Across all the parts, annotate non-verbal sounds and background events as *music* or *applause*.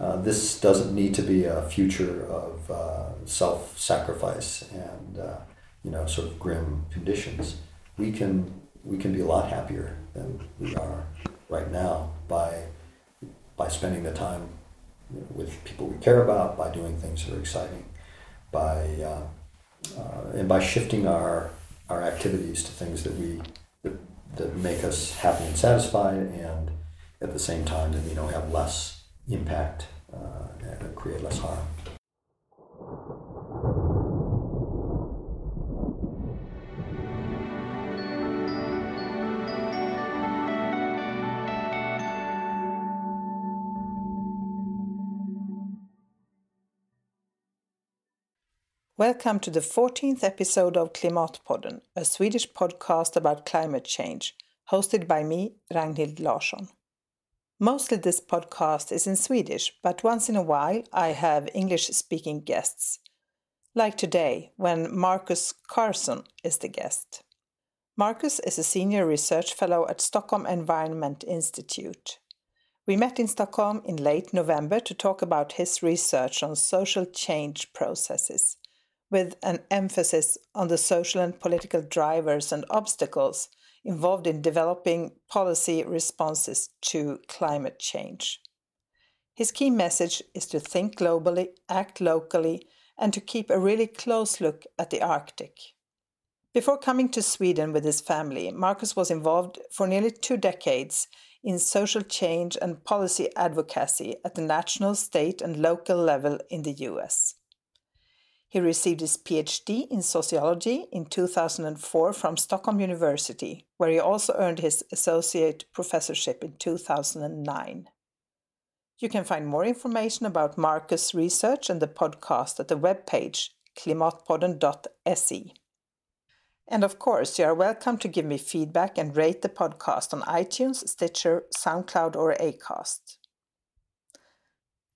uh, this doesn't need to be a future of uh, self-sacrifice and uh, you know sort of grim conditions. We can we can be a lot happier than we are right now by by spending the time with people we care about, by doing things that are exciting, by uh, uh, and by shifting our our activities to things that we that, that make us happy and satisfied, and at the same time that you know have less impact uh, and create less harm. Welcome to the 14th episode of Klimatpodden, a Swedish podcast about climate change, hosted by me, Ragnhild Larsson. Mostly this podcast is in Swedish, but once in a while I have English speaking guests. Like today, when Marcus Carson is the guest. Marcus is a senior research fellow at Stockholm Environment Institute. We met in Stockholm in late November to talk about his research on social change processes with an emphasis on the social and political drivers and obstacles involved in developing policy responses to climate change. His key message is to think globally, act locally, and to keep a really close look at the Arctic. Before coming to Sweden with his family, Marcus was involved for nearly two decades in social change and policy advocacy at the national, state, and local level in the US. He received his PhD in sociology in 2004 from Stockholm University, where he also earned his associate professorship in 2009. You can find more information about Marcus' research and the podcast at the webpage klimatpodden.se. And of course, you are welcome to give me feedback and rate the podcast on iTunes, Stitcher, SoundCloud, or Acast.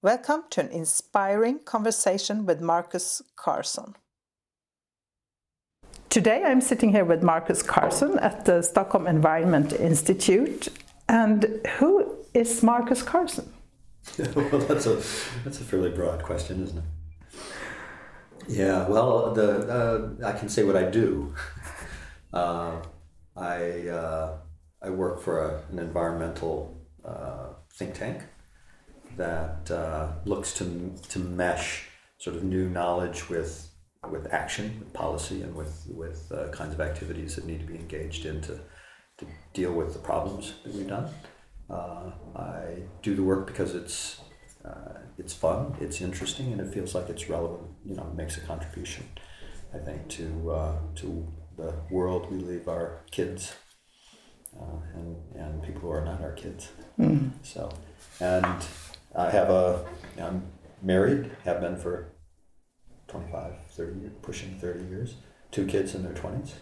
Welcome to an inspiring conversation with Marcus Carson. Today I'm sitting here with Marcus Carson at the Stockholm Environment Institute. And who is Marcus Carson? *laughs* well, that's a that's a fairly broad question, isn't it? Yeah. Well, the uh, I can say what I do. *laughs* Uh, I uh, I work for a, an environmental uh, think tank that uh, looks to, to mesh sort of new knowledge with, with action, with policy, and with, with uh, kinds of activities that need to be engaged in to, to deal with the problems that we've done. Uh, I do the work because it's, uh, it's fun, it's interesting, and it feels like it's relevant, you know, makes a contribution, I think, to, uh, to the world we leave our kids uh, and, and people who are not our kids. Mm. So, and I have a, I'm married, have been for 25, 30 years, pushing 30 years, two kids in their 20s.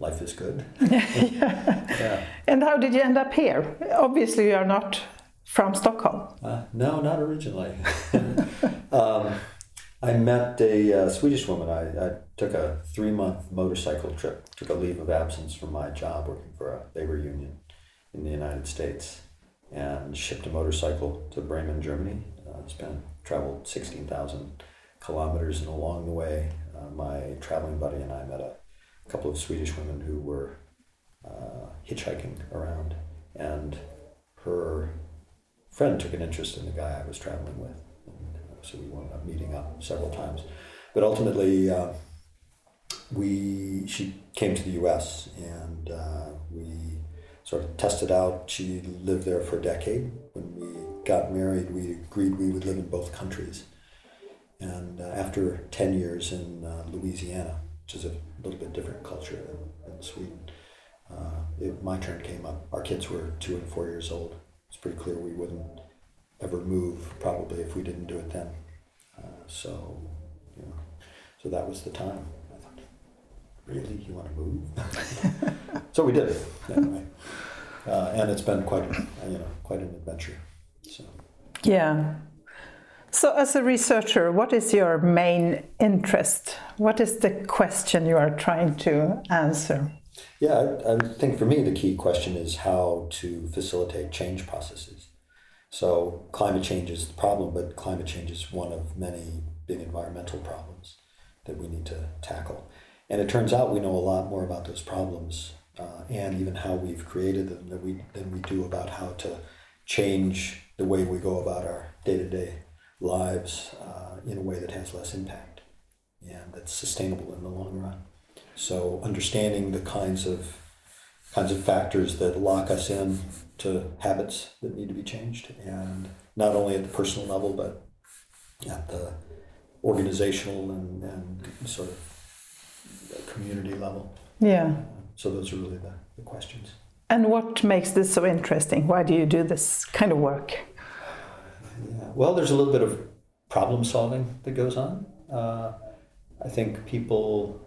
Life is good. yeah. *laughs* yeah. And how did you end up here? Obviously, you are not from Stockholm. Uh, no, not originally. *laughs* um, I met a uh, Swedish woman. I, I took a three month motorcycle trip, took a leave of absence from my job working for a labor union in the United States and shipped a motorcycle to Bremen, Germany. Uh, spent traveled sixteen thousand kilometers, and along the way, uh, my traveling buddy and I met a couple of Swedish women who were uh, hitchhiking around, and her friend took an interest in the guy I was traveling with, and uh, so we wound up meeting up several times. But ultimately, uh, we she came to the U.S. and uh, we sort of tested out. She lived there for a decade. When we got married, we agreed we would live in both countries. And uh, after 10 years in uh, Louisiana, which is a little bit different culture than, than Sweden, uh, it, my turn came up. Our kids were two and four years old. It's pretty clear we wouldn't ever move, probably, if we didn't do it then. Uh, so, you know, so that was the time. I thought, really, you want to move? *laughs* so we did it anyway uh, and it's been quite you know quite an adventure. So yeah. So, as a researcher, what is your main interest? What is the question you are trying to answer? Yeah, I, I think for me the key question is how to facilitate change processes. So climate change is the problem, but climate change is one of many big environmental problems that we need to tackle. And it turns out we know a lot more about those problems uh, and even how we've created them than we, than we do about how to change the way we go about our day to day lives uh, in a way that has less impact and that's sustainable in the long run. So understanding the kinds of kinds of factors that lock us in to habits that need to be changed, and not only at the personal level, but at the organizational and, and sort of community level. Yeah. So those are really the, the questions. And what makes this so interesting? Why do you do this kind of work? Yeah. Well, there's a little bit of problem solving that goes on. Uh, I think people,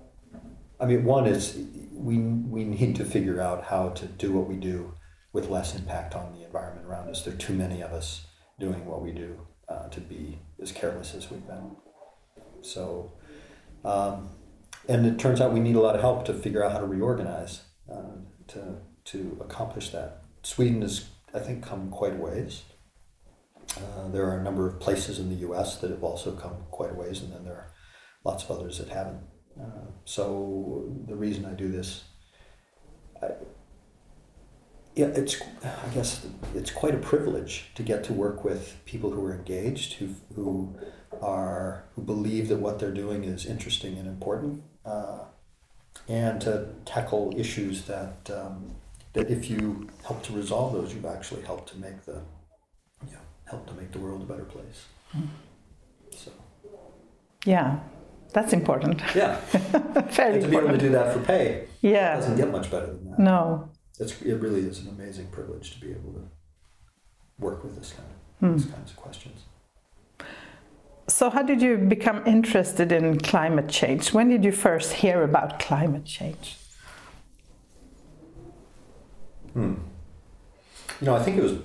I mean, one is we, we need to figure out how to do what we do with less impact on the environment around us. There are too many of us doing what we do uh, to be as careless as we've been. So, um, and it turns out we need a lot of help to figure out how to reorganize uh, to, to accomplish that. Sweden has, I think, come quite a ways. Uh, there are a number of places in the US that have also come quite a ways, and then there are lots of others that haven't. Uh, so, the reason I do this, I, yeah, it's I guess it's quite a privilege to get to work with people who are engaged, who who are who believe that what they're doing is interesting and important, uh, and to tackle issues that um, that if you help to resolve those, you've actually helped to make the you know, help to make the world a better place. Mm. So. Yeah, that's important. Yeah. *laughs* Very and to important. be able to do that for pay. Yeah. It doesn't get much better than that. No it's, it really is an amazing privilege to be able to work with this kind of, hmm. these kinds of questions. So, how did you become interested in climate change? When did you first hear about climate change? Hmm. You know, I think it was.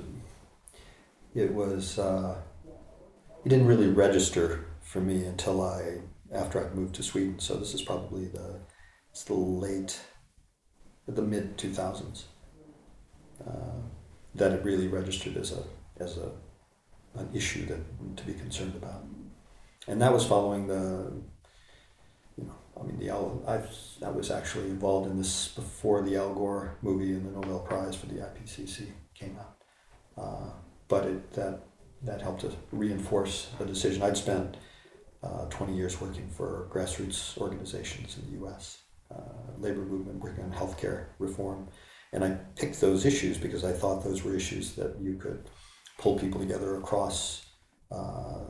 It was. Uh, it didn't really register for me until I after I moved to Sweden. So this is probably the it's the late the mid 2000s uh, that it really registered as a as a an issue that to be concerned about, and that was following the you know I mean the Al, I I was actually involved in this before the Al Gore movie and the Nobel Prize for the IPCC came out, uh, but it that that helped to reinforce the decision. I'd spent uh, 20 years working for grassroots organizations in the U.S uh, labor movement working on healthcare reform. And I picked those issues because I thought those were issues that you could pull people together across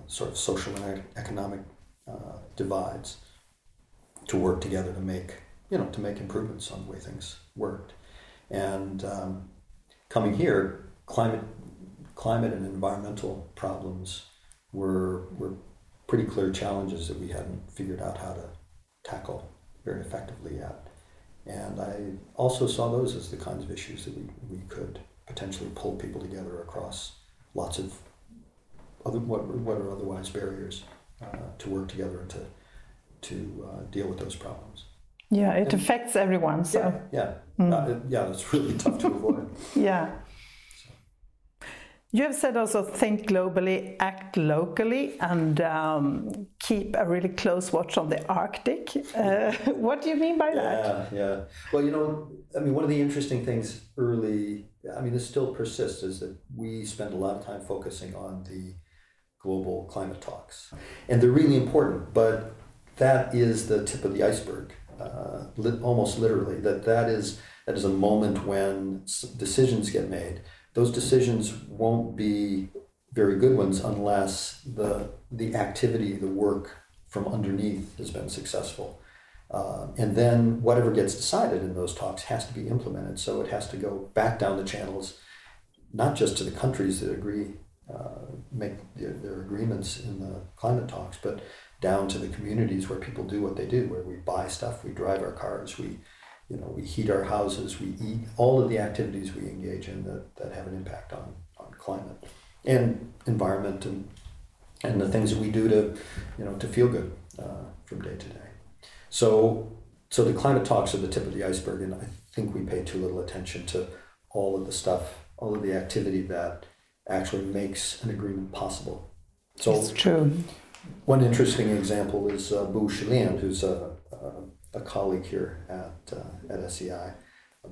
sort of social and economic uh, divides to work together to make you know to make improvements on the way things worked. And um, coming here, climate climate and environmental problems were were pretty clear challenges that we hadn't figured out how to tackle very effectively yet. And I also saw those as the kinds of issues that we, we could potentially pull people together across lots of other what, what are otherwise barriers uh, to work together and to, to uh, deal with those problems. Yeah, it and, affects everyone. So. Yeah, yeah, mm. uh, yeah. It's really *laughs* tough to avoid. yeah. You have said also think globally, act locally, and um, keep a really close watch on the Arctic. Uh, *laughs* what do you mean by that? Yeah, yeah. Well, you know, I mean, one of the interesting things early, I mean, this still persists, is that we spend a lot of time focusing on the global climate talks. And they're really important, but that is the tip of the iceberg, uh, li- almost literally, that that is, that is a moment when decisions get made those decisions won't be very good ones unless the the activity, the work from underneath has been successful. Uh, and then whatever gets decided in those talks has to be implemented. So it has to go back down the channels, not just to the countries that agree, uh, make their, their, agreements in the climate talks, but down to the communities where people do what they do, where we buy stuff, we drive our cars, we you know, we heat our houses, we eat, all of the activities we engage in that, that have an impact on, on climate and environment and, and the things that we do to, you know, to feel good uh, from day to day. So, so the climate talks are the tip of the iceberg, and I think we pay too little attention to all of the stuff, all of the activity that actually makes an agreement possible. So it's true. one interesting example is uh, Bo Kjellén, who's a, a, a, colleague here at, uh, at SEI.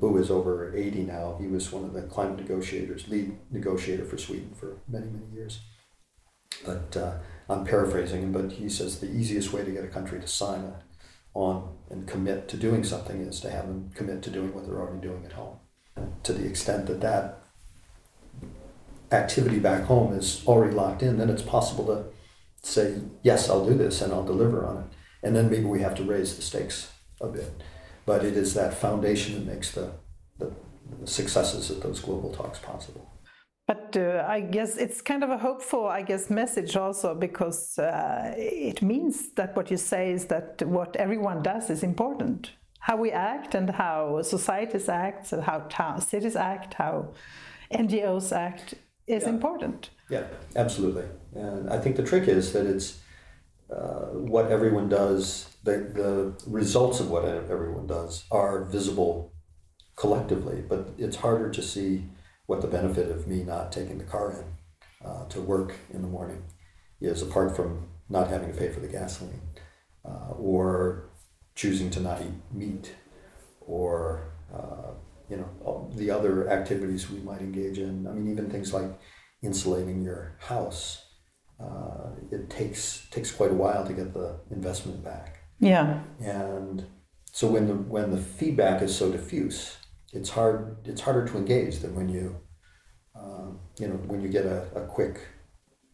Bo is over 80 now. He was one of the climate negotiators, lead negotiator for Sweden for many, many years. But uh, I'm paraphrasing him, but he says the easiest way to get a country to sign on and commit to doing something is to have them commit to doing what they're already doing at home. To the extent that that activity back home is already locked in, then it's possible to say, yes, I'll do this and I'll deliver on it. And then maybe we have to raise the stakes a bit. But it is that foundation that makes the, the, the successes of those global talks possible. But uh, I guess it's kind of a hopeful, I guess, message also because uh, it means that what you say is that what everyone does is important. How we act and how societies act, and how cities act, how NGOs act is yeah. important. Yeah, absolutely. And I think the trick is that it's uh, what everyone does, the, the results of what everyone does are visible collectively, but it's harder to see what the benefit of me not taking the car in uh, to work in the morning is, apart from not having to pay for the gasoline uh, or choosing to not eat meat or uh, you know the other activities we might engage in. I mean, even things like insulating your house. Uh, it takes takes quite a while to get the investment back. Yeah. And so when the when the feedback is so diffuse, it's hard it's harder to engage than when you um, you know when you get a, a quick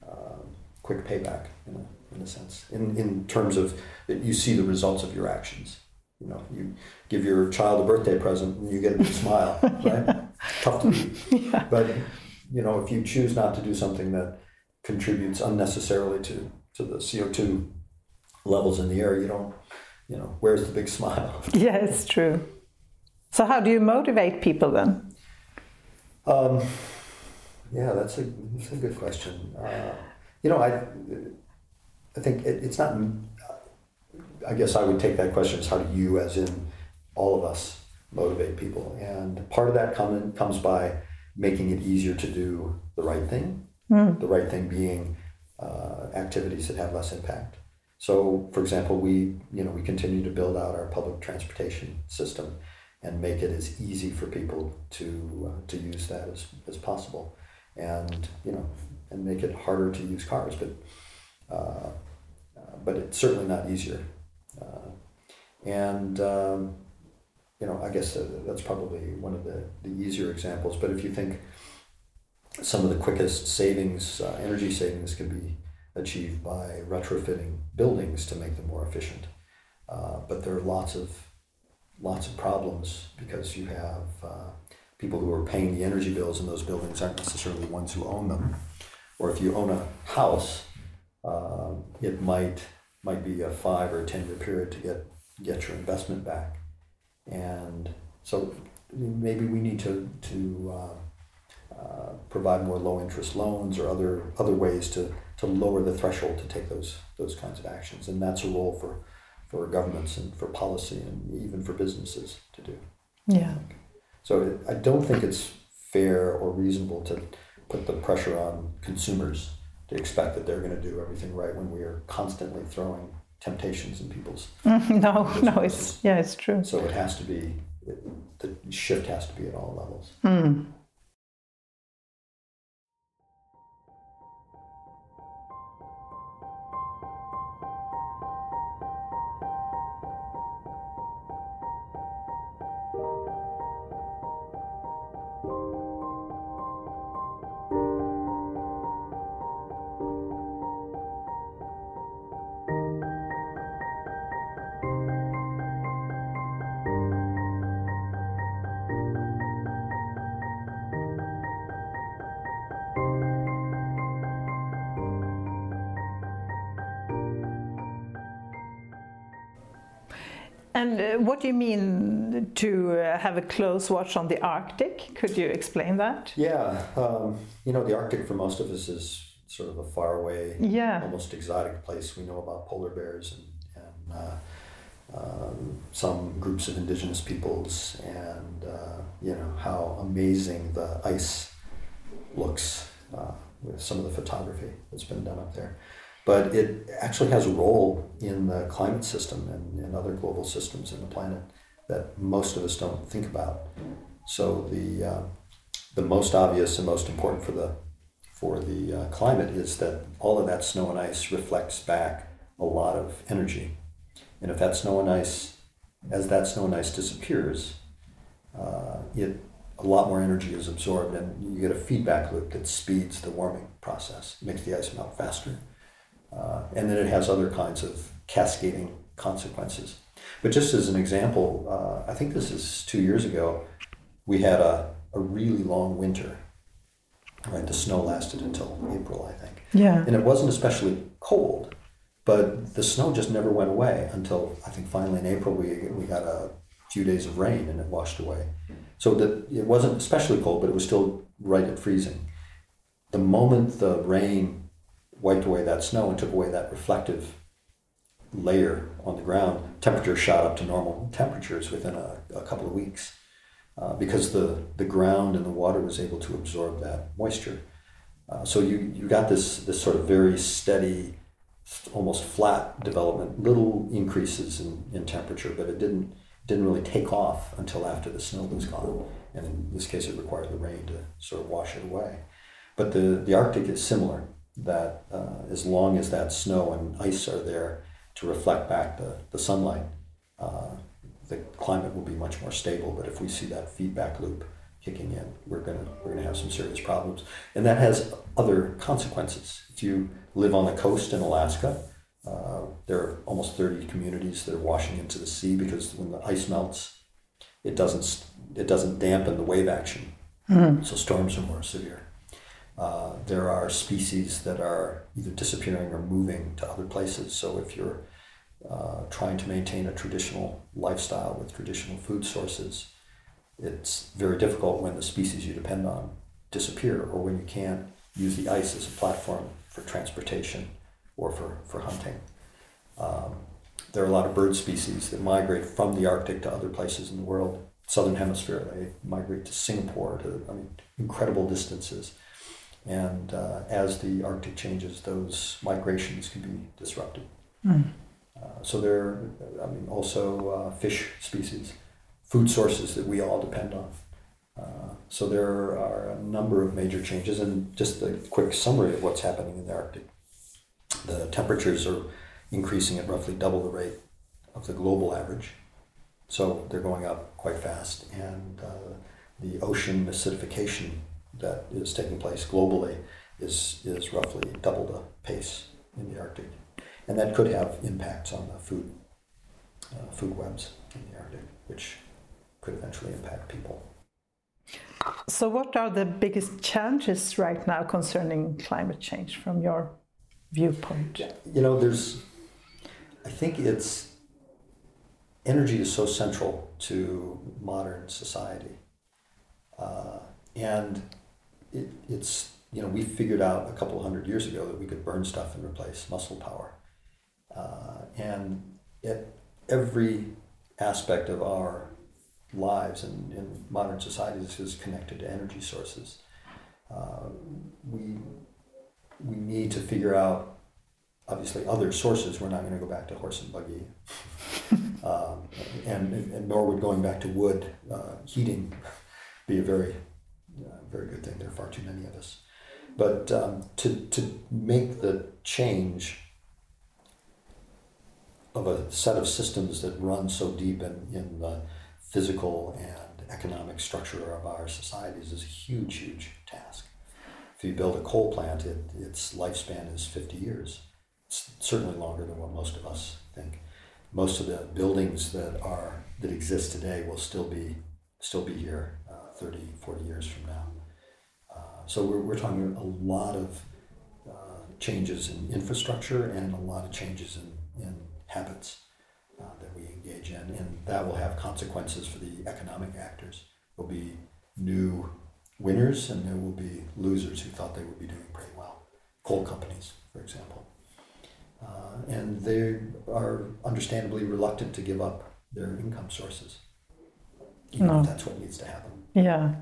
um, quick payback in a, in a sense in, in terms of that you see the results of your actions you know you give your child a birthday present and you get a big smile *laughs* right tough to beat *laughs* yeah. but you know if you choose not to do something that contributes unnecessarily to to the CO2 levels in the air you don't you know where's the big smile *laughs* yeah it's true so how do you motivate people then? Um, yeah, that's a that's a good question. Uh, you know, I I think it, it's not. I guess I would take that question as how do you, as in all of us, motivate people, and part of that come, comes by making it easier to do the right thing. Mm. The right thing being uh, activities that have less impact. So, for example, we you know we continue to build out our public transportation system and make it as easy for people to uh, to use that as, as possible, and you know, and make it harder to use cars, but uh, uh, but it's certainly not easier, uh, and um, you know, I guess that's probably one of the, the easier examples. But if you think some of the quickest savings, uh, energy savings, can be achieved by retrofitting buildings to make them more efficient. Uh, but there are lots of lots of problems because you have uh, people who are paying the energy bills in those buildings aren't necessarily ones who own them. Or if you own a house, uh, it might might be a five or ten year period to get get your investment back, and so maybe we need to to uh, uh, provide more low interest loans or other other ways to to lower the threshold to take those those kinds of actions, and that's a role for for governments and for policy and even for businesses to do. Yeah. So I don't think it's fair or reasonable to put the pressure on consumers to expect that they're going to do everything right when we are constantly throwing temptations in people's. *laughs* no, no, it's yeah, it's true. So it has to be the shift has to be at all levels. Mm. And uh, what do you mean to uh, have a close watch on the Arctic? Could you explain that? Yeah, um, you know, the Arctic for most of us is sort of a faraway, yeah. almost exotic place. We know about polar bears and, and uh, um, some groups of indigenous peoples, and uh, you know how amazing the ice looks uh, with some of the photography that's been done up there. But it actually has a role in the climate system and, other global systems in the planet that most of us don't think about. So the uh, the most obvious and most important for the for the uh, climate is that all of that snow and ice reflects back a lot of energy, and if that snow and ice, as that snow and ice disappears, uh, it a lot more energy is absorbed, and you get a feedback loop that speeds the warming process, makes the ice melt faster, uh, and then it has other kinds of cascading consequences. But just as an example, uh, I think this is two years ago, we had a, a really long winter. Right, the snow lasted until April, I think. Yeah. And it wasn't especially cold, but the snow just never went away until I think finally in April we, we got a few days of rain and it washed away. So that it wasn't especially cold, but it was still right at freezing. The moment the rain wiped away that snow and took away that reflective layer on the ground, temperature shot up to normal temperatures within a, a couple of weeks uh, because the, the ground and the water was able to absorb that moisture. Uh, so you, you got this, this sort of very steady, almost flat development, little increases in, in temperature, but it didn't, didn't really take off until after the snow was gone. And in this case, it required the rain to sort of wash it away. But the, the Arctic is similar, that uh, as long as that snow and ice are there, to reflect back the, the sunlight, uh, the climate will be much more stable. But if we see that feedback loop kicking in, we're gonna we're gonna have some serious problems, and that has other consequences. If you live on the coast in Alaska, uh, there are almost 30 communities that are washing into the sea because when the ice melts, it doesn't it doesn't dampen the wave action, mm-hmm. so storms are more severe. Uh, there are species that are either disappearing or moving to other places. So if you're uh, trying to maintain a traditional lifestyle with traditional food sources, it's very difficult when the species you depend on disappear or when you can't use the ice as a platform for transportation or for, for hunting. Um, there are a lot of bird species that migrate from the Arctic to other places in the world. Southern Hemisphere, they migrate to Singapore to I mean, incredible distances. And uh, as the Arctic changes, those migrations can be disrupted. Mm. Uh, so there are, I mean, also uh, fish species, food sources that we all depend on. Uh, so there are a number of major changes, and just a quick summary of what's happening in the Arctic. The temperatures are increasing at roughly double the rate of the global average, so they're going up quite fast, and uh, the ocean acidification that is taking place globally is, is roughly double the pace in the Arctic. And that could have impacts on the food, uh, food webs in the Arctic, which could eventually impact people. So, what are the biggest challenges right now concerning climate change from your viewpoint? You know, there's, I think it's, energy is so central to modern society. Uh, and it, it's you know we figured out a couple hundred years ago that we could burn stuff and replace muscle power, uh, and at every aspect of our lives and in modern societies is connected to energy sources. Uh, we we need to figure out obviously other sources. We're not going to go back to horse and buggy, *laughs* um, and, and nor would going back to wood uh, heating be a very very good thing. There are far too many of us. But um, to, to make the change of a set of systems that run so deep in, in the physical and economic structure of our societies is a huge, huge task. If you build a coal plant, it, its lifespan is 50 years. It's certainly longer than what most of us think. Most of the buildings that are that exist today will still be still be here uh, 30, 40 years from now. So we're, we're talking a lot of uh, changes in infrastructure and a lot of changes in, in habits uh, that we engage in. And that will have consequences for the economic actors. There'll be new winners and there will be losers who thought they would be doing pretty well. Coal companies, for example. Uh, and they are understandably reluctant to give up their income sources, even no. that's what needs to happen. Yeah.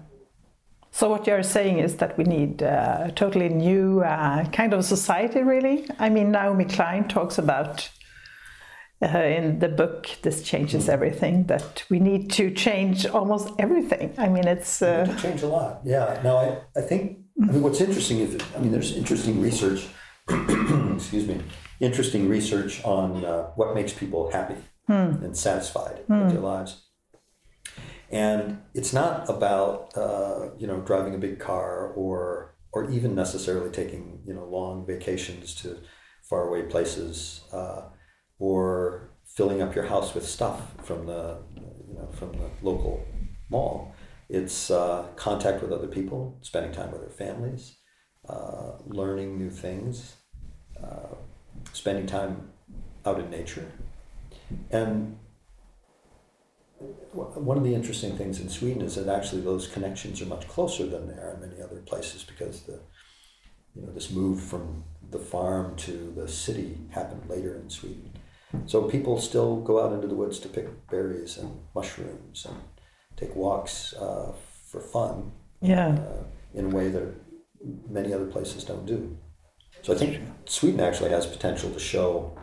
So what you're saying is that we need uh, a totally new uh, kind of society, really. I mean, Naomi Klein talks about uh, in the book "This Changes mm. Everything" that we need to change almost everything. I mean, it's uh, to change a lot. Yeah. Now, I, I think I mean what's interesting is I mean there's interesting research. *clears throat* excuse me. Interesting research on uh, what makes people happy hmm. and satisfied hmm. with their lives. And it's not about uh, you know driving a big car or or even necessarily taking you know long vacations to faraway places uh, or filling up your house with stuff from the you know from the local mall. It's uh, contact with other people, spending time with their families, uh, learning new things, uh, spending time out in nature, and one of the interesting things in Sweden is that actually those connections are much closer than they are in many other places because the you know this move from the farm to the city happened later in Sweden. So people still go out into the woods to pick berries and mushrooms and take walks uh, for fun. Yeah. Uh, in a way that many other places don't do. So I think Sweden actually has potential to show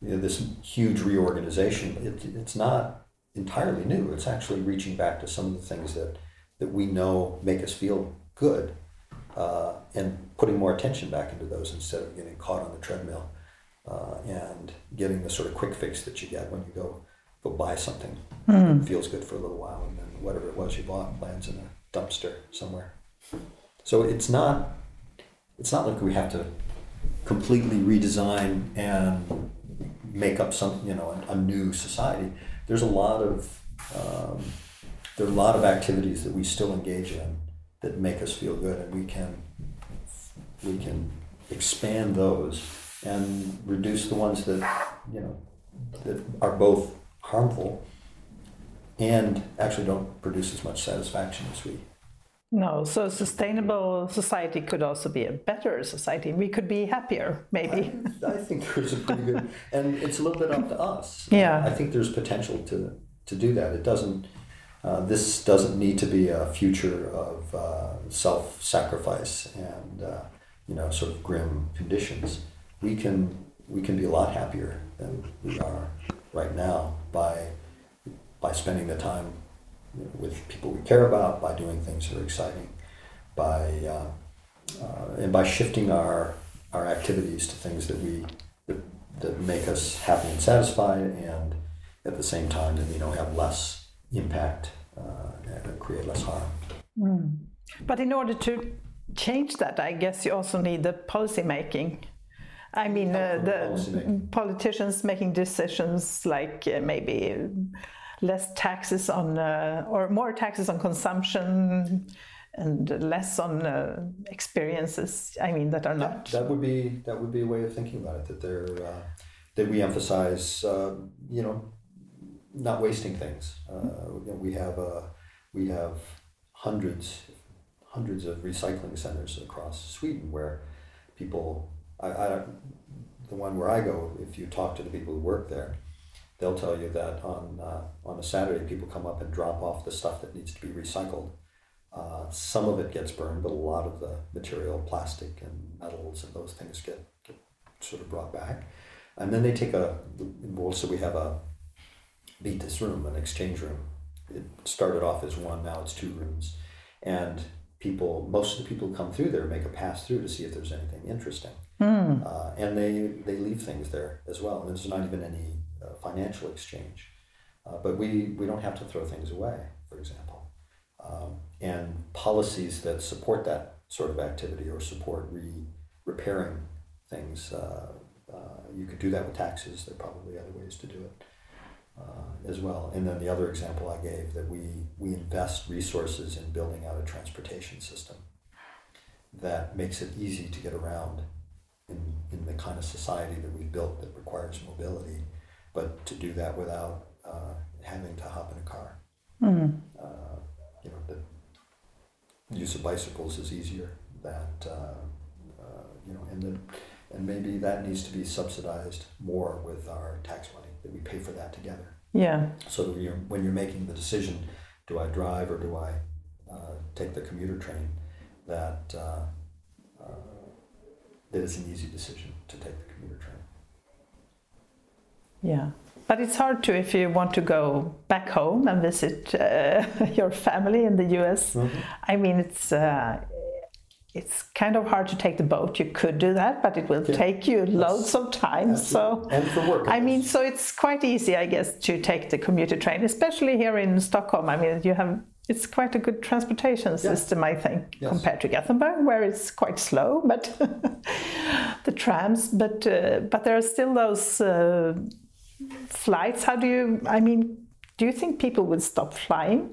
you know, this huge reorganization. It, it's not entirely new. It's actually reaching back to some of the things that, that we know make us feel good uh, and putting more attention back into those instead of getting caught on the treadmill uh, and getting the sort of quick fix that you get when you go go buy something. Mm. feels good for a little while and then whatever it was you bought lands in a dumpster somewhere. So it's not it's not like we have to completely redesign and make up some you know a, a new society there's a lot of um, there are a lot of activities that we still engage in that make us feel good, and we can we can expand those and reduce the ones that you know that are both harmful and actually don't produce as much satisfaction as we no, so sustainable society could also be a better society. We could be happier, maybe. I, I think there's a pretty good, and it's a little bit up to us. Yeah. I think there's potential to to do that. It doesn't. Uh, this doesn't need to be a future of uh, self-sacrifice and uh, you know sort of grim conditions. We can we can be a lot happier than we are right now by by spending the time with people we care about, by doing things that are exciting, by uh, uh, and by shifting our our activities to things that we that, that make us happy and satisfied, and at the same time that you know have less impact uh, and create less harm. Mm. But in order to change that, I guess you also need the policy making. I mean, uh, the politicians making decisions like uh, maybe less taxes on uh, or more taxes on consumption and less on uh, experiences i mean that are not that, would be that would be a way of thinking about it that they're uh, that we emphasize uh, you know not wasting things. Uh, we have uh, we have hundreds hundreds of recycling centers across sweden where people I, I the one where i go if you talk to the people who work there they'll tell you that on uh, on a Saturday, people come up and drop off the stuff that needs to be recycled. Uh, some of it gets burned, but a lot of the material, plastic and metals and those things get, get sort of brought back. And then they take a, also we have a beat this room, an exchange room. It started off as one, now it's two rooms. And people, most of the people who come through there make a pass through to see if there's anything interesting. Mm. Uh, and they, they leave things there as well. And there's not even any financial exchange. Uh, but we, we don't have to throw things away, for example. Um, and policies that support that sort of activity or support re repairing things, uh, uh, you could do that with taxes. There are probably other ways to do it uh, as well. And then the other example I gave that we, we invest resources in building out a transportation system that makes it easy to get around in, in the kind of society that we've built that requires mobility but to do that without uh, having to hop in a car. Mm. Uh, you know, the use of bicycles is easier. That uh, uh, you know, and then and maybe that needs to be subsidized more with our tax money that we pay for that together. Yeah. So that you're, when you're making the decision, do I drive or do I uh, take the commuter train, that uh, uh, that it's an easy decision to take the commuter train. Yeah. But it's hard to if you want to go back home and visit uh, *laughs* your family in the US. Mm-hmm. I mean, it's uh, it's kind of hard to take the boat. You could do that, but it will Yeah. take you loads of time. So, and for work. I mean, so it's quite easy, I guess, to take the commuter train, especially here in Stockholm. I mean, you have it's quite a good transportation system, I think, Yes. compared to Gothenburg, where it's quite slow. But *laughs* the trams, but uh, but there are still those uh, flights. How do you? I mean, do you think people would stop flying?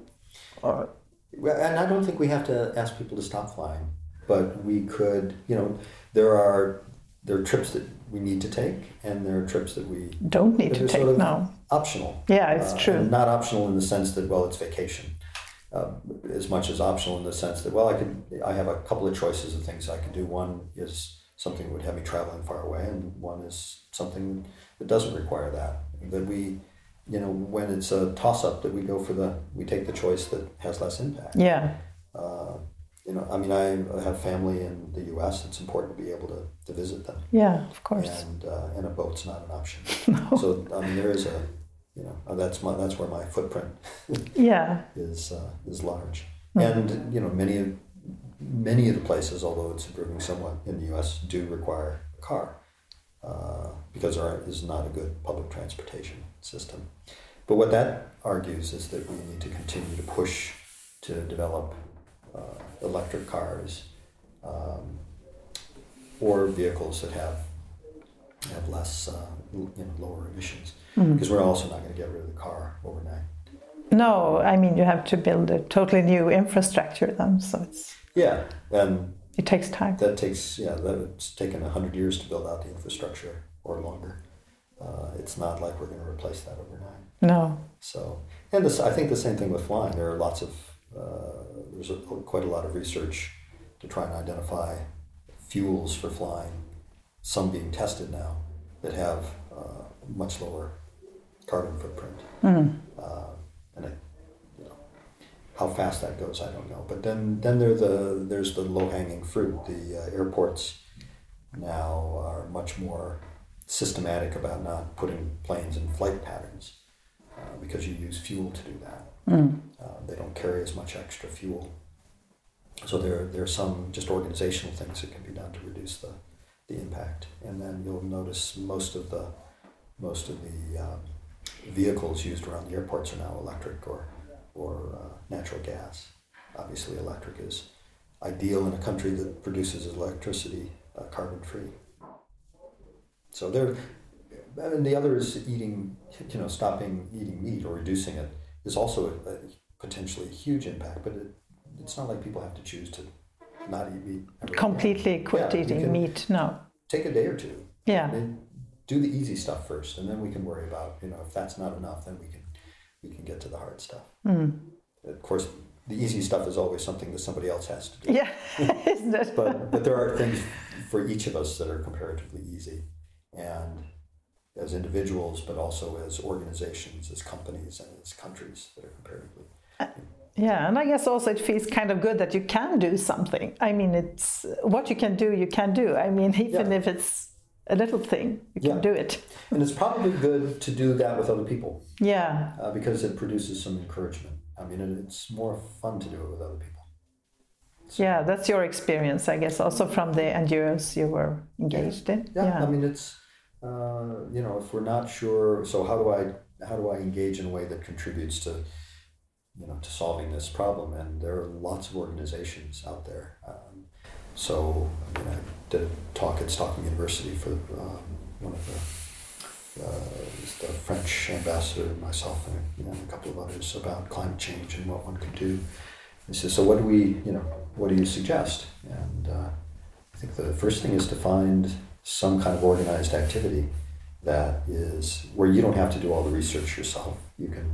Or Well, and I don't think we have to ask people to stop flying, but we could. You know, there are there are trips that we need to take, and there are trips that we don't need to take sort of now? optional. Yeah, it's Uh, true. not optional in the sense that well, it's vacation. Uh, as much as optional in the sense that well, I could I have a couple of choices of things I can do. One is something that would have me traveling far away, and one is something that doesn't require that. That we, you know, when it's a toss up, that we go for the we take the choice that has less impact. Yeah, Uh, you know, I mean, I have family in the U.S. It's important to be able to, to visit them, yeah, of course. and uh, and a boat's not an option. *laughs* no. So I mean, there is a, you know, uh, that's my that's where my footprint *laughs* Yeah, *laughs* is uh, is large, and you know, many of many of the places, although it's improving somewhat in the U.S., do require a car uh, because there is not a good public transportation system. But what that argues is that we need to continue to push to develop uh, electric cars um, or vehicles that have have less, uh, you know, lower emissions. Because we're also not going to get rid of the car overnight. no, I mean you have to build a totally new infrastructure then, so it's Yeah, and it takes time. that takes yeah, that it's taken hundred years to build out the infrastructure or longer. Uh, it's not like we're going to replace that overnight. No, So, and this, I think the same thing with flying. There are lots of uh, there's a, quite a lot of research to try and identify fuels for flying. Some being tested now that have uh, much lower carbon footprint. Uh, and I, you know, how fast that goes, I don't know. But then then there the there's the low hanging fruit. The uh, airports now are much more systematic about not putting planes in flight patterns uh, because you use fuel to do that. Uh, they don't carry as much extra fuel. So there, there are some just organizational things that can be done to reduce the, the impact. And then you'll notice most of the most of the um, vehicles used around the airports are now electric or or uh, natural gas. Obviously, electric is ideal in a country that produces electricity uh, carbon free. So there, and the other is eating, you know, stopping eating meat or reducing it is also a, a potentially a huge impact. But it, it's not like people have to choose to not eat meat. completely quit Yeah, eating meat. No, Take a day or two. yeah, do the easy stuff first, and then we can worry about you know if that's not enough, then we can we can get to the hard stuff. Hmm. Of course, the easy stuff is always something that somebody else has to do. yeah, *laughs* isn't it? But but there are things for each of us that are comparatively easy, and as individuals, but also as organizations, as companies, and as countries that are comparatively. Uh, yeah, and I guess also it feels kind of good that you can do something. I mean, it's what you can do, you can do. I mean, *laughs* even Yeah. if it's a little thing, you can Yeah. do it. And it's probably good to do that with other people Yeah, uh, because it produces some encouragement. I mean, and it's more fun to do it with other people. yeah, that's your experience, I guess, also from the NGOs you were engaged in. Yeah, I mean, it's uh, you know, if we're not sure, so how do I how do I engage in a way that contributes to you know to solving this problem? And there are lots of organizations out there. Um, so I mean, I did a talk at Stockholm University for um, one of the uh, the French ambassador, myself, and a couple of others about climate change and what one could do. He says, so what do we, you know, what do you suggest? And uh, I think the first thing is to find some kind of organized activity that is where you don't have to do all the research yourself. You can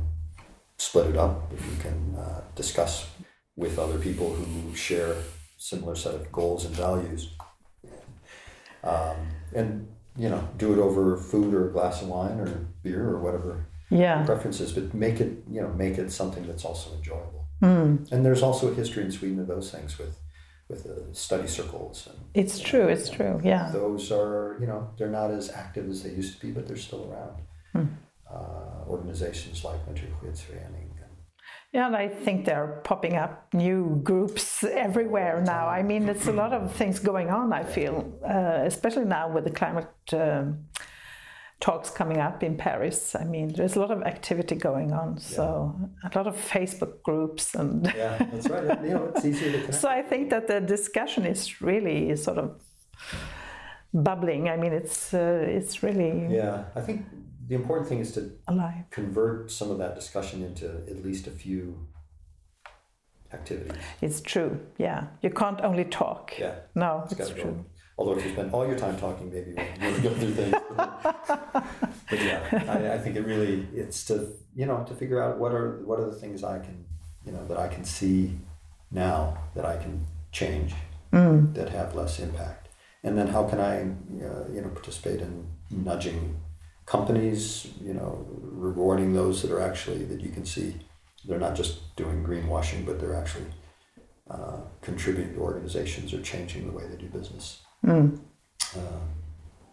split it up. You can uh, discuss with other people who share similar set of goals and values, um, and you know, do it over food or a glass of wine or beer or whatever Yeah, preferences. But make it, you know, make it something that's also enjoyable. Mm. And there's also a history in Sweden of those things with with the study circles. And, It's true. It's true. Yeah. Those are, you know, they're not as active as they used to be, but they're still around. Hmm. Uh, organizations like Naturskyddsförening. Yeah, and I think they're popping up new groups everywhere now. I mean, it's a lot of things going on, I feel, uh, especially now with the climate um, talks coming up in Paris. I mean, there's a lot of activity going on. So, a lot of Facebook groups. and Yeah, that's right. you *laughs* know, it's easier to connect. So, I think that the discussion is really sort of bubbling. I mean, it's, uh, it's really Yeah, I think the important thing is to alive. convert some of that discussion into at least a few activities. It's true. Yeah. You can't only talk. Yeah, No, it's it's got to true. go. Although if you spend all your time talking, maybe you won't go through things. *laughs* but yeah, I, I think it really it's to you know to figure out what are what are the things I can you know that I can see now that I can change Mm. that have less impact, and then how can I uh, you know participate in nudging companies, you know, rewarding those that are actually that you can see they're not just doing greenwashing, but they're actually uh, contributing to organizations or changing the way they do business Mm. uh,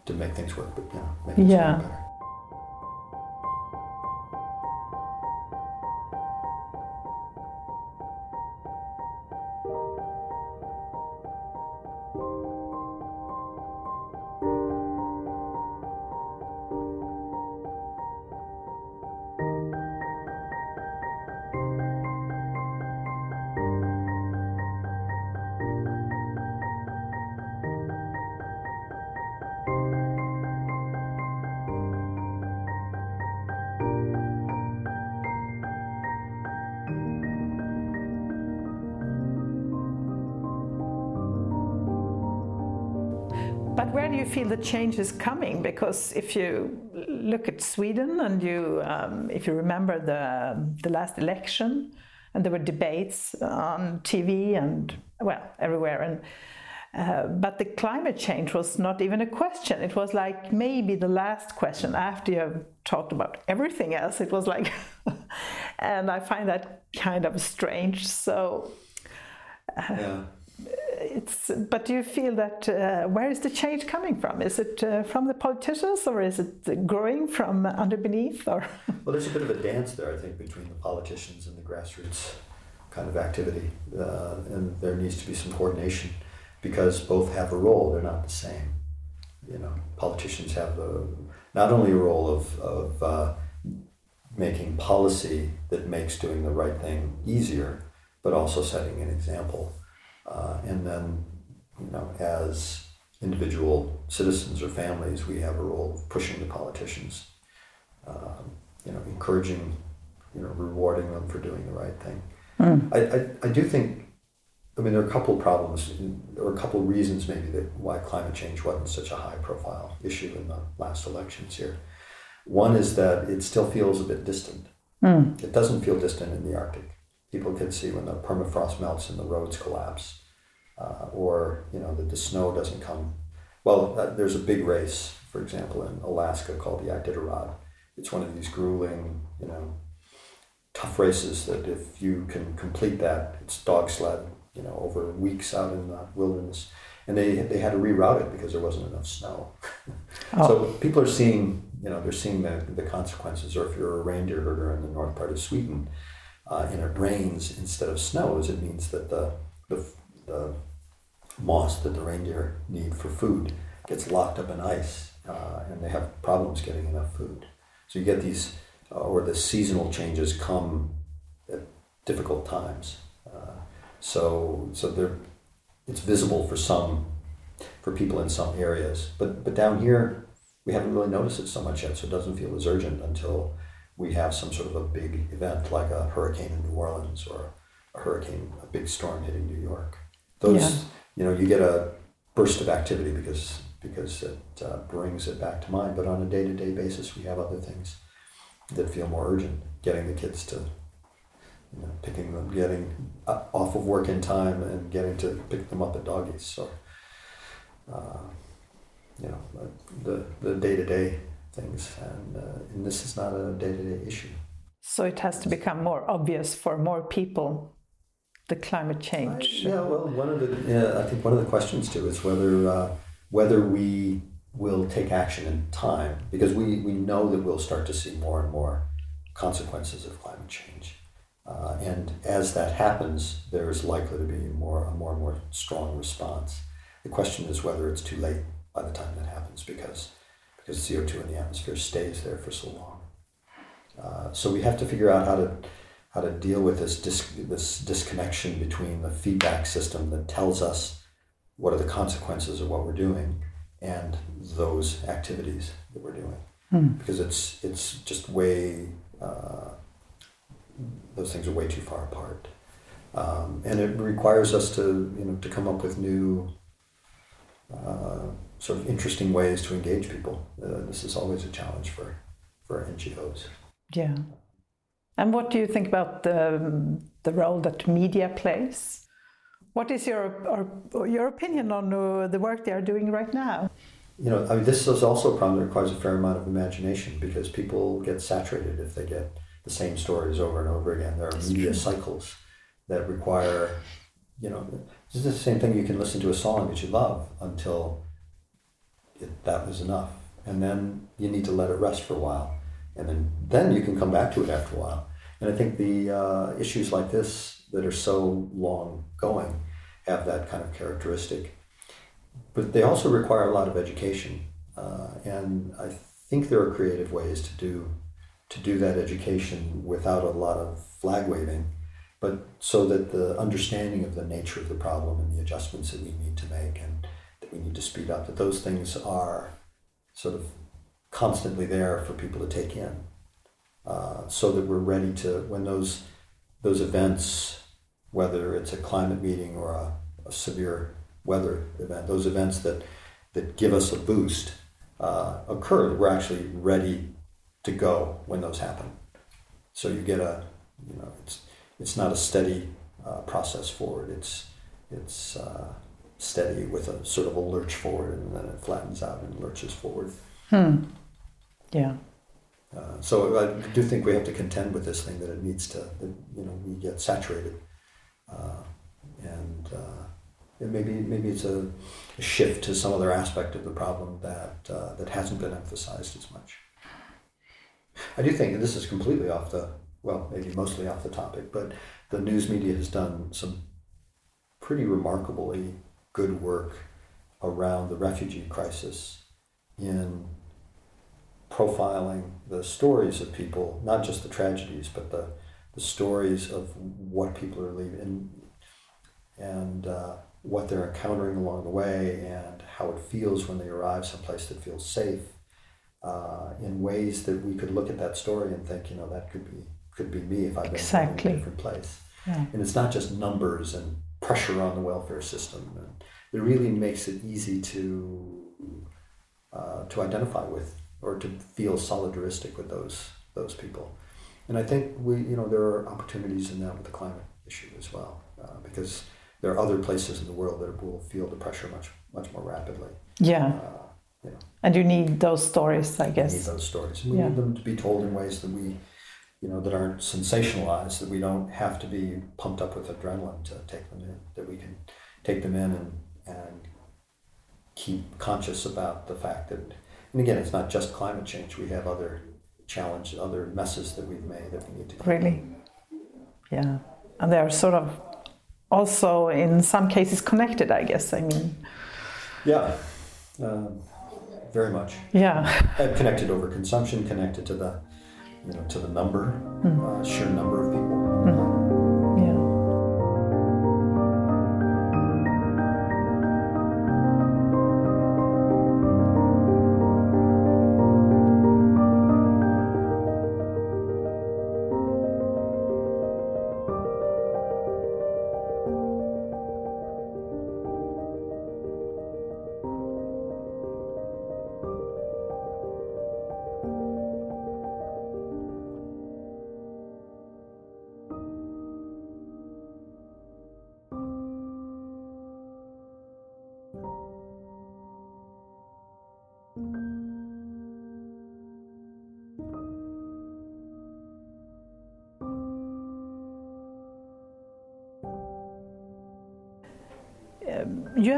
to make things work, but you know, make things Yeah. work better. Where do you feel the change is coming? Because if you look at Sweden and you, um, if you remember the the last election, and there were debates on TV and well everywhere, and uh, but the climate change was not even a question. It was like maybe the last question after you have talked about everything else. It was like, *laughs* and I find that kind of strange. So Yeah. It's but do you feel that uh, where is the change coming from is it uh, from the politicians or is it growing from underneath or Well, there's a bit of a dance there, I think, between the politicians and the grassroots kind of activity, uh, and there needs to be some coordination because both have a role. They're not the same. You know, politicians have a, not only a role of, of uh, making policy that makes doing the right thing easier, but also setting an example. Uh, and then, you know, as individual citizens or families, we have a role of pushing the politicians um, you know, encouraging, you know, rewarding them for doing the right thing. I, I, I do think, I mean, there are a couple of problems, or a couple of reasons maybe that why climate change wasn't such a high profile issue in the last elections here. One is that it still feels a bit distant. It doesn't feel distant in the Arctic. People can see when the permafrost melts and the roads collapse, uh, or you know that the snow doesn't come. Well, uh, there's a big race, for example, in Alaska called the Iditarod. It's one of these grueling, you know, tough races that if you can complete that, it's dog sled, you know, over weeks out in the wilderness. And they, they had to reroute it because there wasn't enough snow. *laughs* So people are seeing, you know, they're seeing the, the consequences. Or if you're a reindeer herder in the north part of Sweden, uh, and it rains instead of snows, it means that the, the, the moss that the reindeer need for food gets locked up in ice, uh, and they have problems getting enough food. So you get these, uh, or the seasonal changes come at difficult times. Uh, so so they're, it's visible for some, for people in some areas, but but down here we haven't really noticed it so much yet. So it doesn't feel as urgent until we have some sort of a big event like a hurricane in New Orleans or a hurricane, a big storm hitting New York. Those, Yeah. you know, you get a burst of activity because because it uh, brings it back to mind. But on a day to day basis, we have other things that feel more urgent. Getting the kids to, you know, picking them, getting off of work in time, and getting to pick them up at dagis. So, uh, you know, the the day to day things, and uh, and this is not a day to day issue. so it has to become more obvious for more people the climate change? yeah, well, one of the yeah, I think one of the questions too is whether uh, whether we will take action in time because we, we know that we'll start to see more and more consequences of climate change. Uh, and as that happens, there is likely to be more a more and more strong response. The question is whether it's too late by the time that happens because because CO two in the atmosphere stays there for so long. Uh, so we have to figure out how to how to deal with this dis- this disconnection between the feedback system that tells us what are the consequences of what we're doing and those activities that we're doing Hmm. because it's it's just way uh, those things are way too far apart um, and it requires us to you know to come up with new uh, sort of interesting ways to engage people uh, this is always a challenge for for NGOs Yeah. And what do you think about the, the role that media plays? What is your or, your opinion on uh, the work they are doing right now? you know, I mean, this is also a problem that requires a fair amount of imagination because people get saturated if they get the same stories over and over again. There are media cycles that require, you know, this is the same thing. You can listen to a song that you love until it, that was enough, and then you need to let it rest for a while, and then then you can come back to it after a while. And I think the uh, issues like this that are so long going have that kind of characteristic. But they also require a lot of education, uh, and I think there are creative ways to do to do that education without a lot of flag waving, but so that the understanding of the nature of the problem and the adjustments that we need to make and that we need to speed up, that those things are sort of constantly there for people to take in, uh, so that we're ready to when those those events, whether it's a climate meeting or a, a severe weather event, those events that, that give us a boost uh, occur, we're actually ready to go when those happen. So you get a, you know, it's, it's not a steady uh, process forward. It's, it's uh, steady with a sort of a lurch forward and then it flattens out and lurches forward. Hmm. Yeah. Uh, so I do think we have to contend with this thing that it needs to, that, you know, we get saturated. Uh, and uh, maybe maybe it's a, a, shift to some other aspect of the problem that uh, that hasn't been emphasized as much. I do think, and this is completely off the well, maybe mostly off the topic, but the news media has done some pretty remarkably good work around the refugee crisis in profiling the stories of people, not just the tragedies, but the, the stories of what people are leaving and, and uh, what they're encountering along the way and how it feels when they arrive someplace that feels safe uh, in ways that we could look at that story and think, you know, that could be could be me if I've been exactly. in a different place. Yeah. And it's not just numbers and pressure on the welfare system. And it really makes it easy to uh, to identify with or to feel solidaristic with those those people. And I think we, you know, there are opportunities in that with the climate issue as well, uh, because there are other places in the world that will feel the pressure much much more rapidly. Yeah. Uh, you know, and you need those stories, I we guess. need those stories. And we Yeah. need them to be told in ways that we, you know, that aren't sensationalized. That we don't have to be pumped up with adrenaline to take them in. That we can take them in and and keep conscious about the fact that. And again, it's not just climate change. We have other challenges, other messes that we've made that we need to. Really? Yeah. And they're sort of also, in some cases, connected, I guess. I mean, Yeah, um, very much. yeah. Connected over consumption, connected to the, you know, to the number, uh, sheer number of people.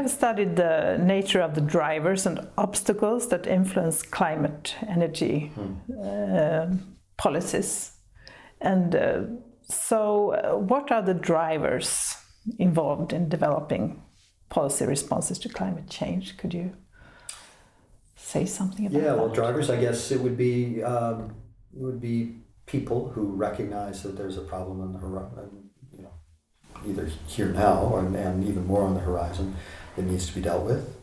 Have studied the nature of the drivers and obstacles that influence climate energy uh, policies. And uh, so, uh, what are the drivers involved in developing policy responses to climate change? Could you say something about Yeah, that? Yeah, well, drivers, I guess it would be um, it would be people who recognize that there's a problem on the horizon, you know, either here now or and even more on the horizon that needs to be dealt with,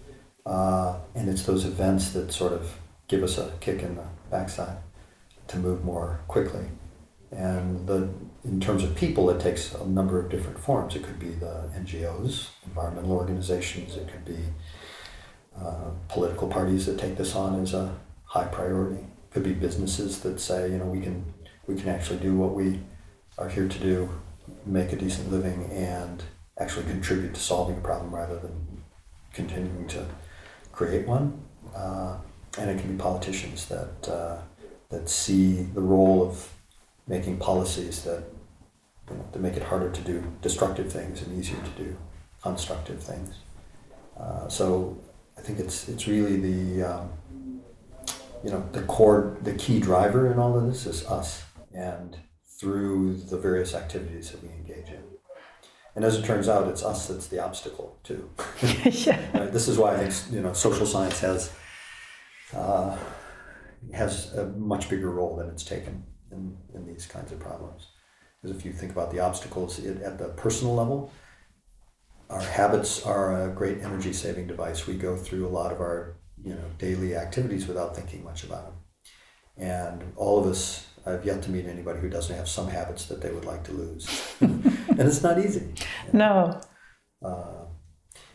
uh, and it's those events that sort of give us a kick in the backside to move more quickly. And the in terms of people, it takes a number of different forms. It could be the NGOs, environmental organizations. It could be uh, political parties that take this on as a high priority. It could be businesses that say, you know, we can we can actually do what we are here to do, make a decent living, and actually contribute to solving a problem rather than continuing to create one. Uh, and it can be politicians that uh, that see the role of making policies that you know, to make it harder to do destructive things and easier to do constructive things. Uh, so I think it's it's really the um, you know the core the key driver in all of this is us and through the various activities that we engage in. And as it turns out, it's us that's the obstacle too. *laughs* yeah. Right? This is why I think you know social science has uh, has a much bigger role than it's taken in, in these kinds of problems. Because if you think about the obstacles it, at the personal level, our habits are a great energy saving device. We go through a lot of our you know daily activities without thinking much about them, and all of us. I've yet to meet anybody who doesn't have some habits that they would like to lose, *laughs* and it's not easy. No. Uh,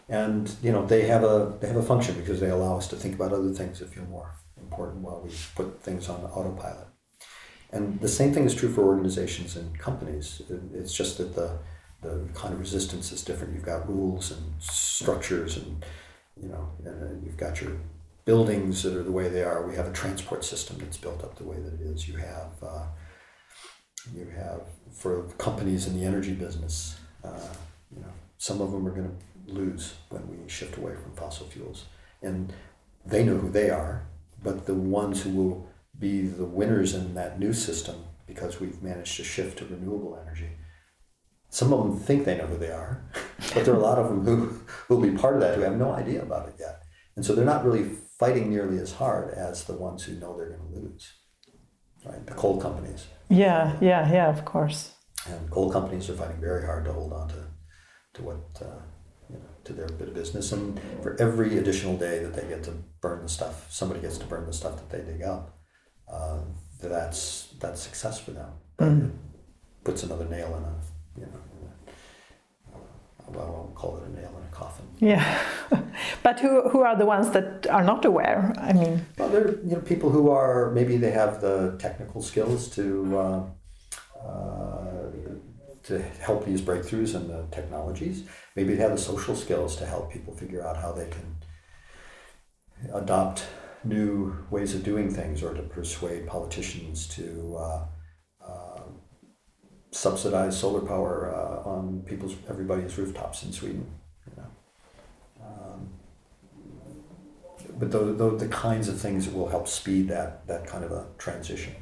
and you know they have a they have a function because they allow us to think about other things that feel more important while we put things on autopilot. And the same thing is true for organizations and companies. It's just that the the kind of resistance is different. You've got rules and structures, and you know, and uh, you've got your buildings that are the way they are. We have a transport system that's built up the way that it is. You have uh, you have for companies in the energy business. Uh, you know, some of them are going to lose when we shift away from fossil fuels, and they know who they are. But the ones who will be the winners in that new system because we've managed to shift to renewable energy. Some of them think they know who they are, *laughs* but there are a lot of them who will be part of that who have no idea about it yet. And so they're not really fighting nearly as hard as the ones who know they're going to lose. Right? The coal companies. Yeah, yeah, yeah, of course. And coal companies are fighting very hard to hold on to, to what, uh, you know, to their bit of business. And for every additional day that they get to burn the stuff, somebody gets to burn the stuff that they dig up, uh, that's, that's success for them. But it puts another nail in a, you know, well, I won't call it a nail in a coffin. Yeah. *laughs* but who, who are the ones that are not aware? I mean, Well, there are you know people who are maybe they have the technical skills to uh, uh, to help these breakthroughs in the technologies. Maybe they have the social skills to help people figure out how they can adopt new ways of doing things, or to persuade politicians to uh, subsidize solar power uh, on people's everybody's rooftops in Sweden. You know. Um, but the, the, the kinds of things that will help speed that, that kind of a transition.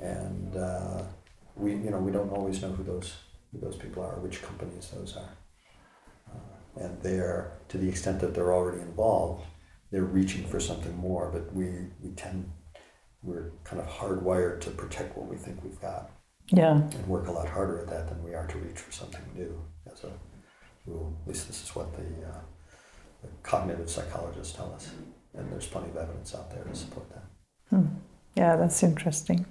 And uh, we, you know, we don't always know who those, who those people are, which companies those are. Uh, and they're, to the extent that they're already involved, they're reaching for something more, but we, we tend, we're kind of hardwired to protect what we think we've got yeah. and work a lot harder at that than we are to reach for something new as a rule. At least this is what the, uh, the cognitive psychologists tell us. And there's plenty of evidence out there to support that. Yeah, that's interesting.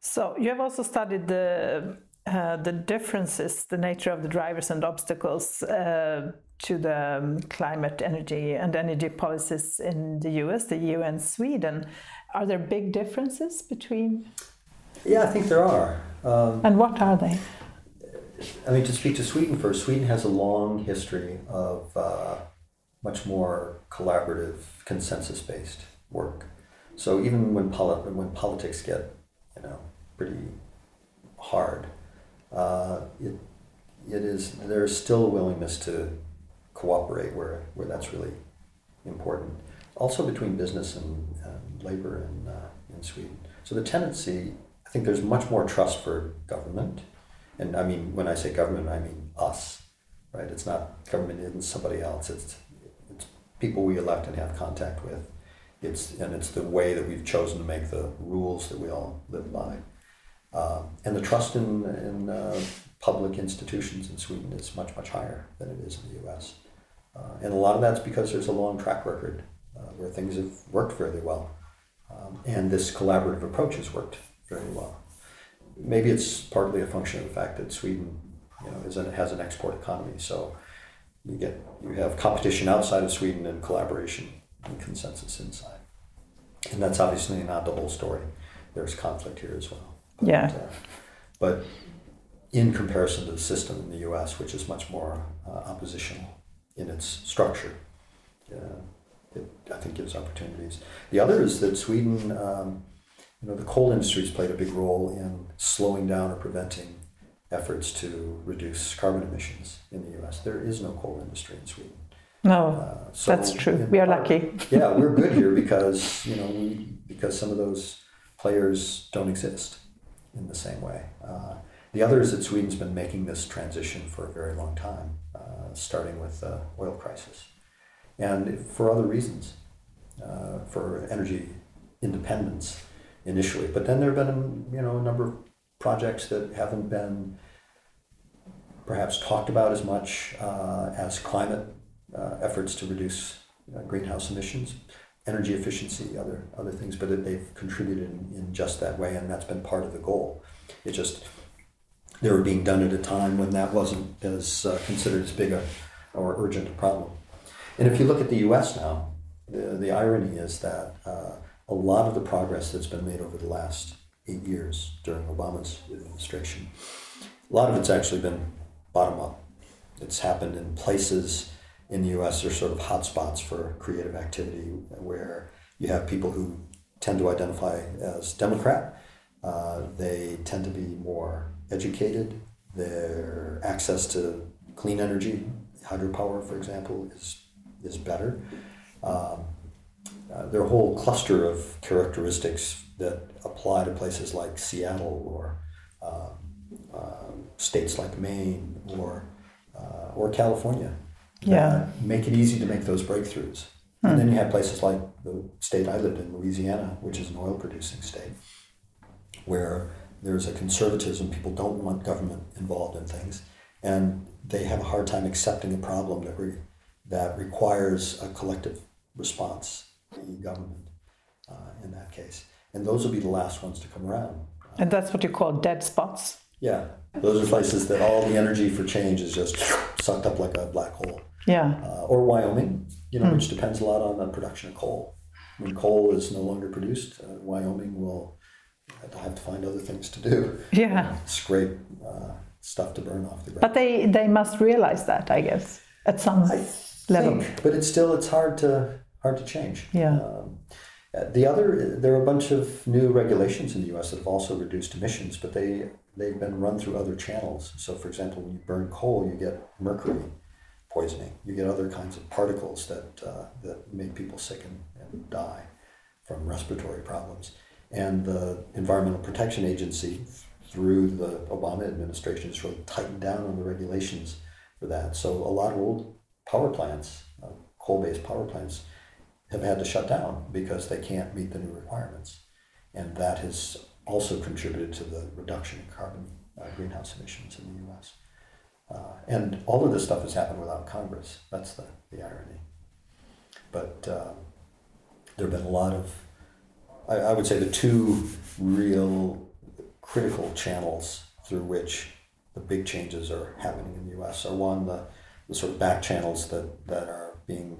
So you have also studied the uh, the differences, the nature of the drivers and obstacles uh, to the um, climate, energy, and energy policies in the U.S., the EU, and Sweden. Are there big differences between, Yeah, I think there are. Um, and what are they? I mean, to speak to Sweden first, Sweden has a long history of uh, much more collaborative, consensus based work. So even when, when politics get, you know, pretty hard, uh, it, it is, there's still a willingness to cooperate where, where that's really important. Also between business and, and labor in, uh, in Sweden. So the tendency, I think there's much more trust for government. And I mean, when I say government, I mean us, right? It's not government isn't somebody else. It's, it's people we elect and have contact with. It's, and it's the way that we've chosen to make the rules that we all live by. Uh, and the trust in, in uh, public institutions in Sweden is much, much higher than it is in the US. Uh, and a lot of that's because there's a long track record uh, where things have worked fairly well. Um, and this collaborative approach has worked very well. Maybe it's partly a function of the fact that Sweden you know, is an, has an export economy. So you get you have competition outside of Sweden and collaboration and consensus inside. And that's obviously not the whole story. There's conflict here as well. But, yeah. Uh, but in comparison to the system in the U.S., which is much more uh, oppositional in its structure, uh, it I think gives opportunities. The other is that Sweden, um, you know, the coal industry has played a big role in slowing down or preventing efforts to reduce carbon emissions in the U.S. There is no coal industry in Sweden. No, uh, so that's true. We are part, lucky. *laughs* yeah, we're good here because you know we because some of those players don't exist in the same way. Uh, the other is that Sweden's been making this transition for a very long time, uh, starting with the oil crisis, and for other reasons, uh, for energy independence initially. But then there have been you know a number of projects that haven't been perhaps talked about as much uh, as climate uh, efforts to reduce uh, greenhouse emissions, energy efficiency, other other things. But it, they've contributed in, in just that way, and that's been part of the goal. It just they were being done at a time when that wasn't as uh, considered as big a or urgent a problem. And if you look at the U.S. now, the, the irony is that uh, a lot of the progress that's been made over the last eight years during Obama's administration, a lot of it's actually been bottom up. It's happened in places in the U.S. that are sort of hotspots for creative activity, where you have people who tend to identify as Democrat. Uh, they tend to be more educated. Their access to clean energy, hydropower, for example, is is better. Um, uh, there are a whole cluster of characteristics that apply to places like Seattle or uh, uh, states like Maine or uh, or California. Yeah, make it easy to make those breakthroughs. Hmm. And then you have places like the state I lived in, Louisiana, which is an oil producing state, where there's a conservatism. People don't want government involved in things, and they have a hard time accepting a problem that re- that requires a collective response, the government, uh, in that case. And those will be the last ones to come around. And that's what you call dead spots. Yeah, those are places that all the energy for change is just sucked up like a black hole. Yeah. Uh, or Wyoming, you know, mm. which depends a lot on the production of coal. When coal is no longer produced, uh, Wyoming will have to find other things to do. Yeah. scrape uh, stuff to burn off the ground. But they they must realize that, I guess, at some I level. Think, but it's still it's hard to hard to change. Yeah. Um, the other, there are a bunch of new regulations in the U.S. that have also reduced emissions, but they they've been run through other channels. So, for example, when you burn coal, you get mercury poisoning. You get other kinds of particles that uh, that make people sick and, and die from respiratory problems. And the Environmental Protection Agency, through the Obama administration, has really tightened down on the regulations for that. So, a lot of old power plants, uh, coal-based power plants have had to shut down because they can't meet the new requirements. And that has also contributed to the reduction in carbon uh, greenhouse emissions in the US. Uh, and all of this stuff has happened without Congress. That's the, the irony. But uh, there have been a lot of, I, I would say, the two real critical channels through which the big changes are happening in the US are one, the, the sort of back channels that, that are being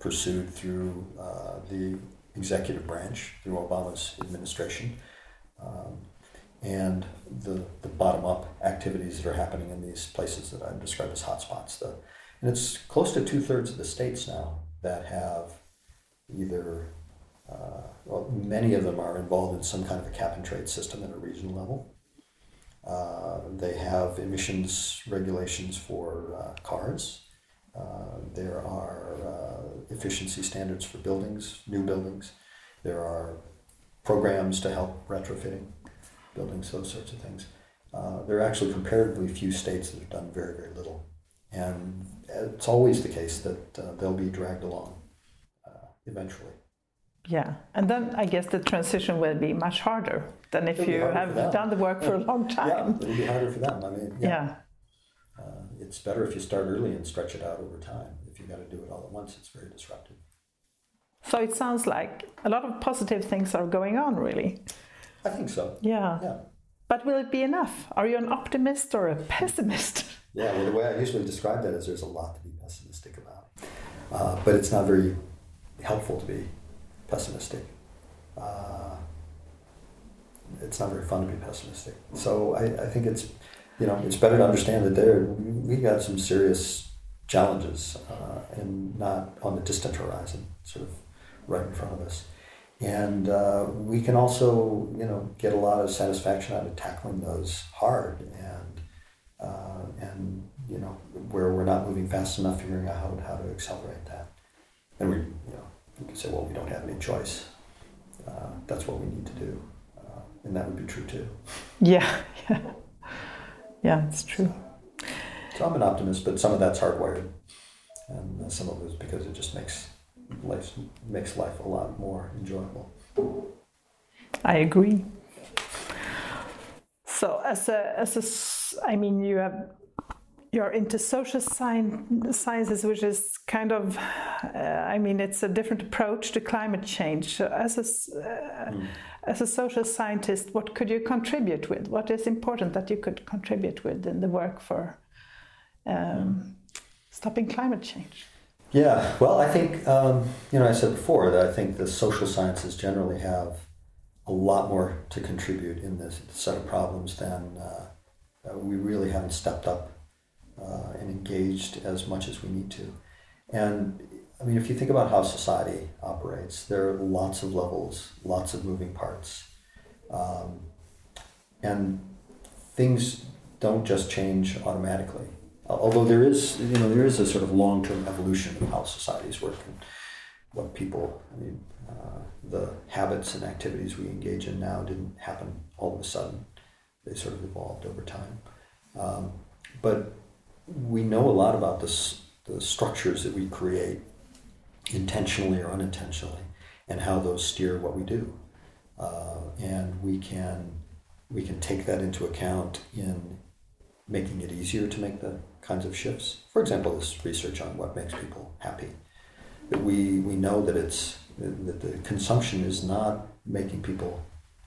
pursued through uh, the executive branch, through Obama's administration, um, and the, the bottom up activities that are happening in these places that I've described as hotspots. The, and it's close to two thirds of the states now that have either, uh, well, many of them are involved in some kind of a cap and trade system at a regional level. Uh, they have emissions regulations for uh, cars Uh, there are uh, efficiency standards for buildings, new buildings. There are programs to help retrofitting buildings, those sorts of things. Uh, there are actually comparatively few states that have done very, very little. And it's always the case that uh, they'll be dragged along uh, eventually. Yeah, and then I guess the transition will be much harder than if you have done the work for a long *laughs* time. yeah, it'll be harder for them. I mean, yeah. yeah. Uh, it's better if you start early and stretch it out over time. You got to do it all at once, it's very disruptive. So it sounds like a lot of positive things are going on, really. I think so. Yeah. Yeah. But will it be enough? Are you an optimist or a pessimist? *laughs* Yeah, well, the way I usually describe that is there's a lot to be pessimistic about. Uh, but it's not very helpful to be pessimistic. Uh, it's not very fun to be pessimistic. So I, I think it's, you know, it's better to understand that there we got some serious challenges uh, and not on the distant horizon, sort of right in front of us. And uh, we can also, you know, get a lot of satisfaction out of tackling those hard and, uh, and you know, where we're not moving fast enough, figuring out how, to accelerate that. And we, you know, you can say, well, we don't have any choice. Uh, that's what we need to do. Uh, and that would be true too. Yeah, *laughs* yeah. Yeah, it's true. So I'm an optimist, but some of that's hardwired. And some of it is because it just makes life makes life a lot more enjoyable. I agree. So as a as a I mean you have you're into social science, sciences, which is kind of, uh, I mean, it's a different approach to climate change. So as a, uh, mm. as a social scientist, what could you contribute with? What is important that you could contribute with in the work for um, stopping climate change? Yeah, well, I think, um, you know, I said before that I think the social sciences generally have a lot more to contribute in this set of problems than uh, we really haven't stepped up uh, and engaged as much as we need to. And I mean, if you think about how society operates, there are lots of levels, lots of moving parts. Um, and things don't just change automatically although there is, you know, there is a sort of long-term evolution of how societies work and what people, I mean, uh, the habits and activities we engage in now didn't happen all of a sudden. They sort of evolved over time. Um, but we know a lot about this, the structures that we create, intentionally or unintentionally, and how those steer what we do. Uh, and we can we can take that into account in making it easier to make the kinds of shifts. For example, this research on what makes people happy. We, we know that it's that the consumption is not making people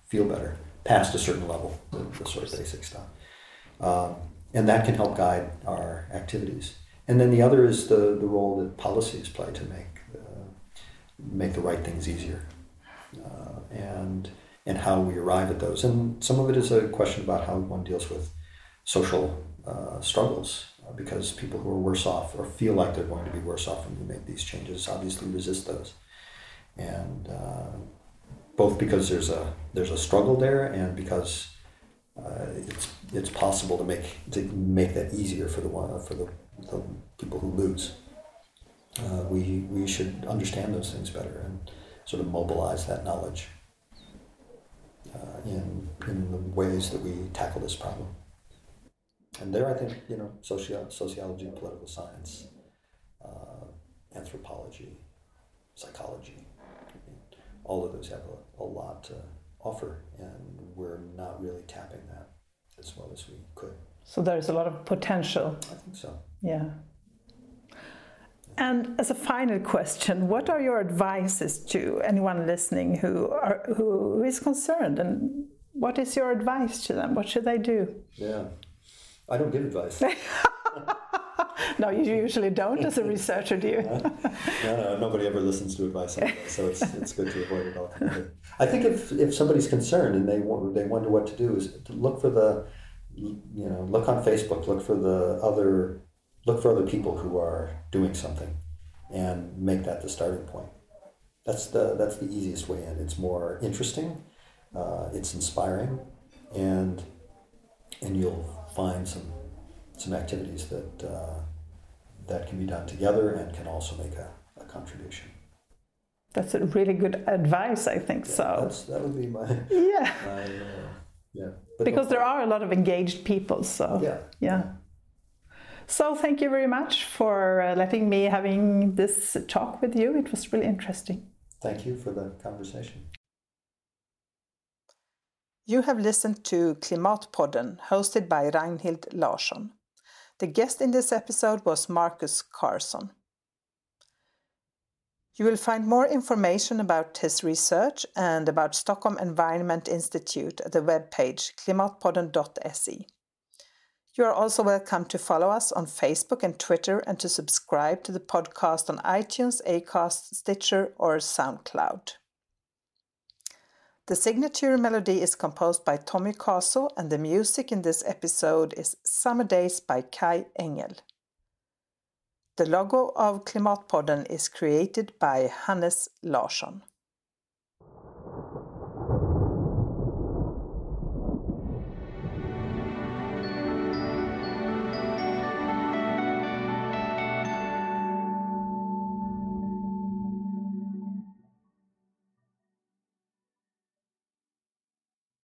feel better past a certain level, the, the sort of basic stuff. Um, and that can help guide our activities. And then the other is the, the role that policies play to make uh, make the right things easier, uh, and and how we arrive at those. And some of it is a question about how one deals with social uh, struggles uh, because people who are worse off or feel like they're going to be worse off when we make these changes obviously resist those. And uh, both because there's a there's a struggle there and because uh, it's it's possible to make to make that easier for the one for the, the people who lose. Uh, we we should understand those things better and sort of mobilize that knowledge uh, in in the ways that we tackle this problem. And there, I think you know, socio- sociology, political science, uh, anthropology, psychology, all of those have a, a lot to offer, and we're not really tapping that as well as we could. So there's a lot of potential. I think so. Yeah. And as a final question, what are your advices to anyone listening who are who is concerned, and what is your advice to them? What should they do? Yeah. I don't give advice. *laughs* no, you usually don't as a *laughs* researcher, do you? no, no, nobody ever listens to advice so it's, it's good to avoid it altogether. I think if, if somebody's concerned and they they wonder what to do, is to look for the, you know, look on Facebook, look for the other, look for other people who are doing something, and make that the starting point. That's the that's the easiest way in. It's more interesting, uh, it's inspiring, and and you'll find some some activities that uh, that can be done together and can also make a, a contribution. That's a really good advice, I think Yeah, so. That's, that would be my, Yeah, my uh, yeah. But because there are a lot of engaged people, so Yeah. yeah. So thank you very much for uh, letting me having this talk with you. It was really interesting. Thank you for the conversation. You have listened to Klimatpodden, hosted by Ragnhild Larsson. The guest in this episode was Marcus Carson. You will find more information about his research and about Stockholm Environment Institute at the webpage klimatpodden.se. You are also welcome to follow us on Facebook and Twitter and to subscribe to the podcast on iTunes, Acast, Stitcher, or SoundCloud. The signature melody is composed by Tommy Caso, and the music in this episode is Summer Days by Kai Engel. The logo of Klimatpodden is created by Hannes Larsson.